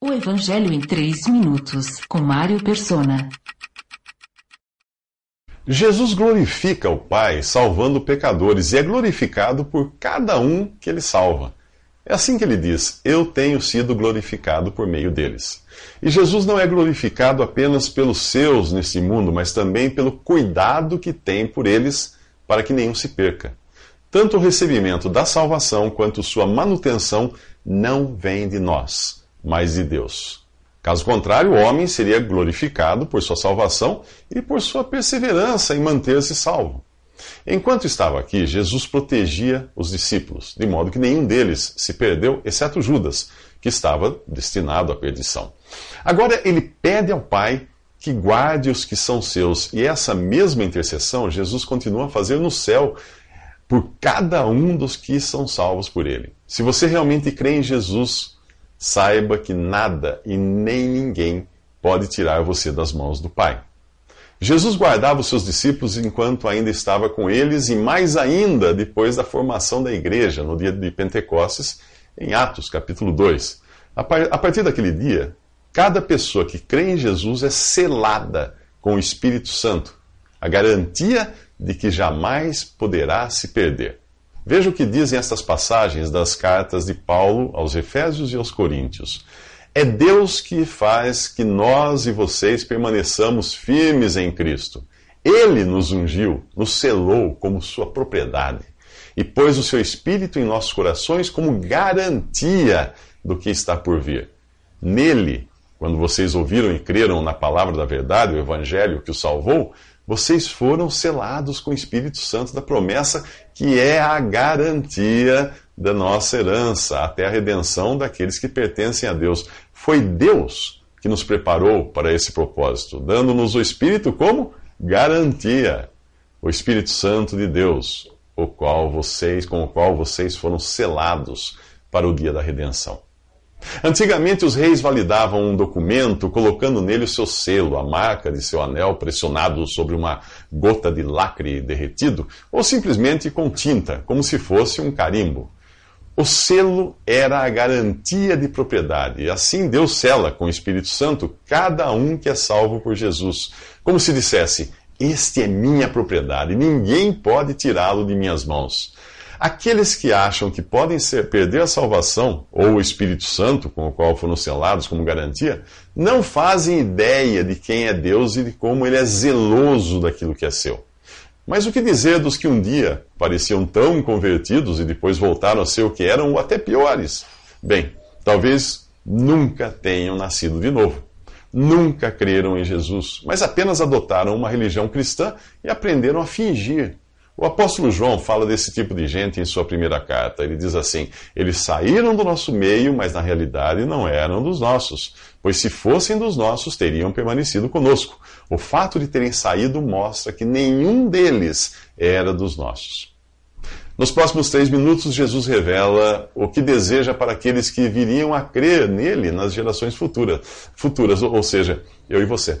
O Evangelho em 3 minutos, com Mário Persona. Jesus glorifica o Pai salvando pecadores e é glorificado por cada um que ele salva. É assim que ele diz: Eu tenho sido glorificado por meio deles. E Jesus não é glorificado apenas pelos seus neste mundo, mas também pelo cuidado que tem por eles para que nenhum se perca. Tanto o recebimento da salvação quanto sua manutenção não vem de nós, mas de Deus. Caso contrário, o homem seria glorificado por sua salvação e por sua perseverança em manter-se salvo. Enquanto estava aqui, Jesus protegia os discípulos, de modo que nenhum deles se perdeu, exceto Judas, que estava destinado à perdição. Agora ele pede ao Pai que guarde os que são seus, e essa mesma intercessão Jesus continua a fazer no céu por cada um dos que são salvos por ele. Se você realmente crê em Jesus, saiba que nada e nem ninguém pode tirar você das mãos do Pai. Jesus guardava os seus discípulos enquanto ainda estava com eles, e mais ainda depois da formação da igreja, no dia de Pentecostes, em Atos, capítulo 2. A partir daquele dia, cada pessoa que crê em Jesus é selada com o Espírito Santo, a garantia de que jamais poderá se perder. Veja o que dizem estas passagens das cartas de Paulo aos Efésios e aos Coríntios. É Deus que faz que nós e vocês permaneçamos firmes em Cristo. Ele nos ungiu, nos selou como sua propriedade e pôs o seu Espírito em nossos corações como garantia do que está por vir. Nele, quando vocês ouviram e creram na palavra da verdade, o Evangelho que o salvou, vocês foram selados com o Espírito Santo da promessa, que é a garantia da nossa herança, até a redenção daqueles que pertencem a Deus. Foi Deus que nos preparou para esse propósito, dando-nos o Espírito como garantia. O Espírito Santo de Deus, o qual vocês, com o qual vocês foram selados para o dia da redenção. Antigamente, os reis validavam um documento colocando nele o seu selo, a marca de seu anel pressionado sobre uma gota de lacre derretido, ou simplesmente com tinta, como se fosse um carimbo. O selo era a garantia de propriedade, e assim Deus sela com o Espírito Santo cada um que é salvo por Jesus, como se dissesse: Este é minha propriedade, ninguém pode tirá-lo de minhas mãos. Aqueles que acham que podem ser, perder a salvação, ou o Espírito Santo, com o qual foram selados como garantia, não fazem ideia de quem é Deus e de como ele é zeloso daquilo que é seu. Mas o que dizer dos que um dia pareciam tão convertidos e depois voltaram a ser o que eram, ou até piores? Bem, talvez nunca tenham nascido de novo. Nunca creram em Jesus, mas apenas adotaram uma religião cristã e aprenderam a fingir o apóstolo João fala desse tipo de gente em sua primeira carta. Ele diz assim: Eles saíram do nosso meio, mas na realidade não eram dos nossos, pois se fossem dos nossos, teriam permanecido conosco. O fato de terem saído mostra que nenhum deles era dos nossos. Nos próximos três minutos, Jesus revela o que deseja para aqueles que viriam a crer nele nas gerações futuras, futuras ou seja, eu e você.